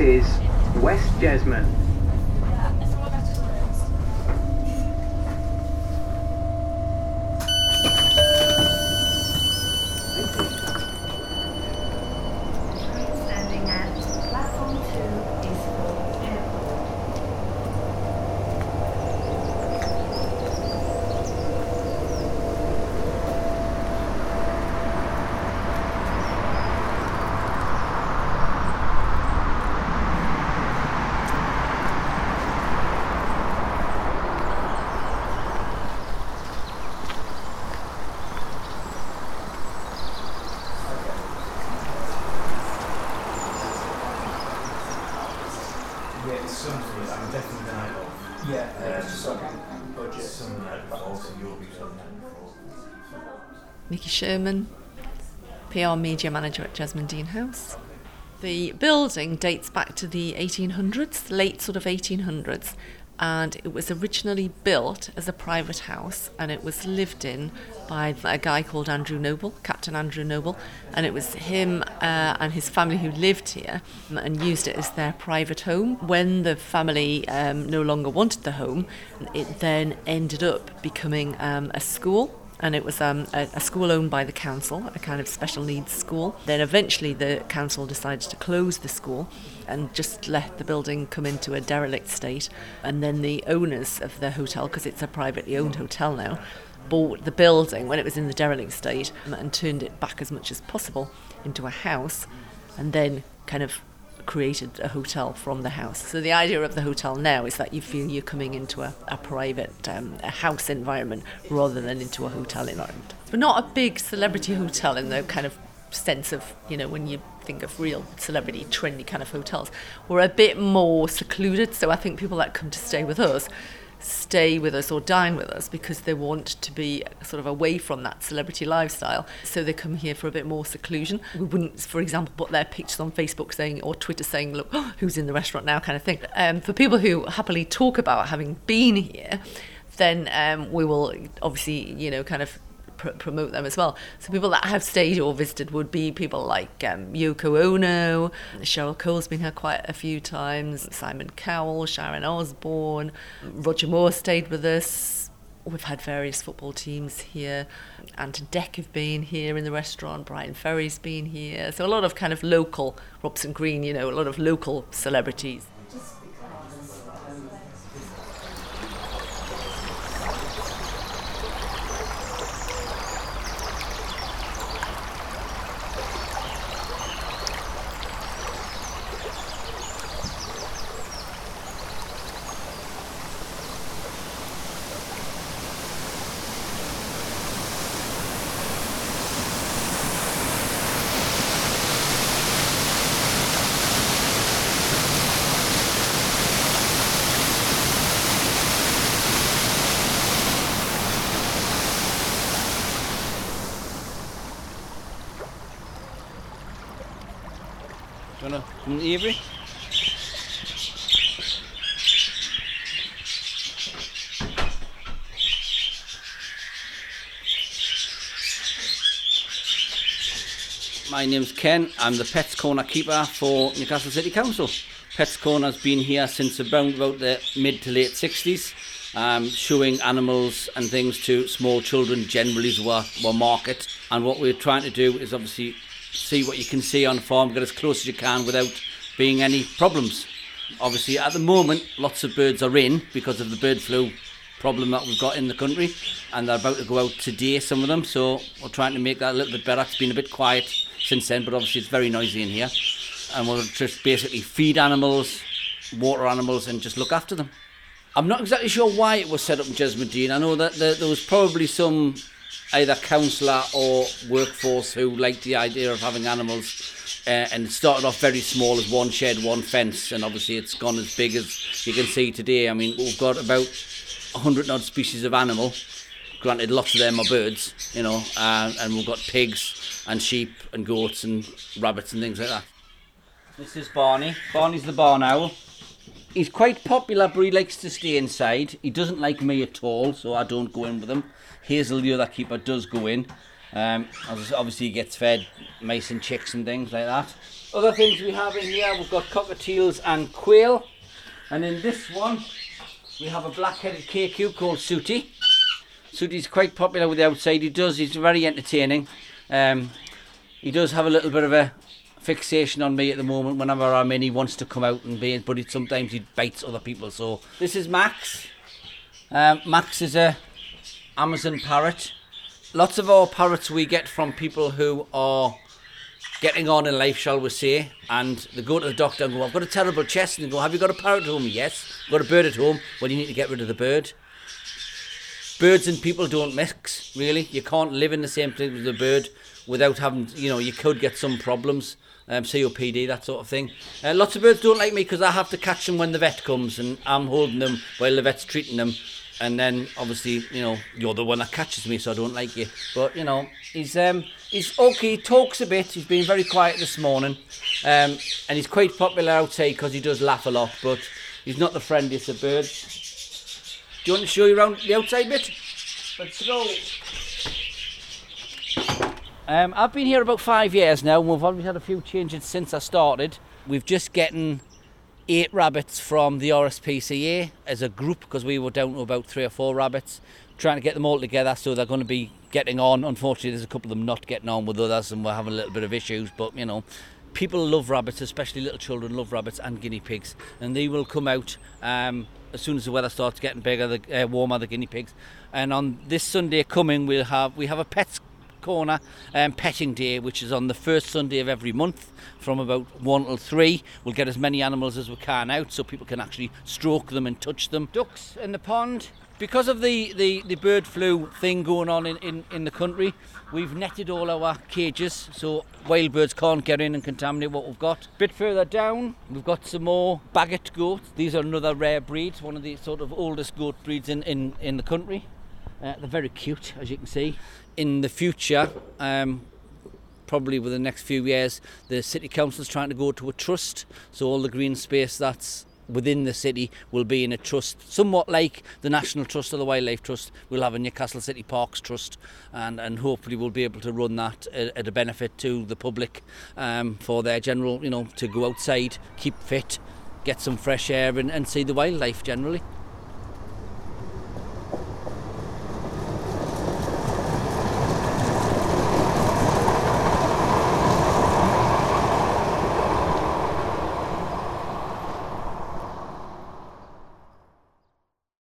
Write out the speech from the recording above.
Is West Jesmond. Standing at platform two is for airport. Yeah, it's something I'm definitely the night of. Yeah, um, Yeah, it's just like budget. Some the night before, so you'll be some night before. Nikki Sherman, PR media manager at Jesmond Dene House. The building dates back to the 1800s, late sort of 1800s, and it was originally built as a private house and it was lived in by a guy called Andrew Noble, Captain Andrew Noble, and it was him uh, and his family who lived here and used it as their private home. When the family um, no longer wanted the home, it then ended up becoming um, a school and it was um, a, a school owned by the council, a kind of special needs school. Then eventually the council decided to close the school and just let the building come into a derelict state. And then the owners of the hotel, because it's a privately owned hotel now, bought the building when it was in the derelict state and turned it back as much as possible into a house and then kind of created a hotel from the house. So the idea of the hotel now is that you feel you're coming into a, a private um, a house environment rather than into a hotel environment. But not a big celebrity hotel in the kind of sense of, you know, when you think of real celebrity, trendy kind of hotels. We're a bit more secluded, so I think people that come to stay with us stay with us or dine with us because they want to be sort of away from that celebrity lifestyle. So they come here for a bit more seclusion. We wouldn't, for example, put their pictures on Facebook saying or Twitter saying, look, who's in the restaurant now kind of thing. Um, for people who happily talk about having been here, then um, we will obviously, you know, kind of pr- promote them as well. So people that have stayed or visited would be people like um, Yoko Ono, Cheryl Cole's been here quite a few times, Simon Cowell, Sharon Osbourne, Roger Moore stayed with us. We've had various football teams here. Ant and Dec have been here in the restaurant. Bryan Ferry's been here. So a lot of kind of local, Robson Green, you know, a lot of local celebrities. Do to come Avery? My name's Ken. I'm the Pets Corner keeper for Newcastle City Council. Pets Corner's been here since around about the mid to late 60s, um, showing animals and things to small children generally well, well market. And what we're trying to do is obviously see what you can see on farm, get as close as you can without being any problems. Obviously, at the moment, lots of birds are in because of the bird flu problem that we've got in the country, and they're about to go out today, some of them. So we're trying to make that a little bit better. It's been a bit quiet since then, but obviously it's very noisy in here, and we'll just basically feed animals, water animals, and just look after them. I'm not exactly sure why it was set up in Jesmond I know that there was probably some either councillor or workforce who liked the idea of having animals. Uh, and it started off very small as one shed, one fence, and obviously it's gone as big as you can see today. I mean, we've got about 100 odd species of animal. Granted, lots of them are birds, you know, uh, and we've got pigs and sheep and goats and rabbits and things like that. This is Barney. Barney's the barn owl. He's quite popular, but he likes to stay inside. He doesn't like me at all, so I don't go in with him. Hazel, the other keeper, does go in. Um, obviously he gets fed mice and chicks and things like that. Other things we have in here, we've got cockatiels and quail. And in this one, we have a black-headed caique called Sooty. Sooty's quite popular with the outside. He does, he's very entertaining. Um, he does have a little bit of a fixation on me at the moment whenever I'm in. He wants to come out and be in, but sometimes he bites other people. So this is Max. Um, Max is a Amazon parrot. Lots of our parrots we get from people who are getting on in life, shall we say, and they go to the doctor and go, I've got a terrible chest, and they go, Have you got a parrot at home? Yes. Got a bird at home? Well, you need to get rid of the bird. Birds and people don't mix, really. You can't live in the same place with a bird without having, you know, you could get some problems, um, COPD, that sort of thing. Uh, lots of birds don't like me because I have to catch them when the vet comes and I'm holding them while the vet's treating them. And then obviously, you know, you're the one that catches me, so I don't like you. But you know, he's um he's okay. He talks a bit. He's been very quiet this morning, um, and he's quite popular outside because he does laugh a lot. But he's not the friendliest of birds. Do you want to show you around the outside bit? Let's go. Um, I've been here about five years now, and we've obviously had a few changes since I started. We've just getting eight rabbits from the RSPCA as a group because we were down to about three or four rabbits, trying to get them all together so they're going to be getting on. Unfortunately, there's a couple of them not getting on with others, and we're having a little bit of issues. But you know, people love rabbits, especially little children love rabbits and guinea pigs, and they will come out um, as soon as the weather starts getting bigger, the uh, warmer the guinea pigs. And on this Sunday coming, we'll have we have a pets corner um, petting day which is on the first sunday of every month from about 1 till 3 we'll get as many animals as we can out so people can actually stroke them and touch them. Ducks in the pond. Because of the, the, the bird flu thing going on in, in, in the country we've netted all our cages so wild birds can't get in and contaminate what we've got. A bit further down we've got some more bagot goats. These are another rare breed one of the sort of oldest goat breeds in, in, in the country uh, they're very cute as you can see in the future, um, probably within the next few years, the city council is trying to go to a trust. So all the green space that's within the city will be in a trust, somewhat like the National Trust or the Wildlife Trust. We'll have a Newcastle City Parks Trust, and, and hopefully we'll be able to run that at, at a benefit to the public um, for their general, you know, to go outside, keep fit, get some fresh air, and, and see the wildlife generally.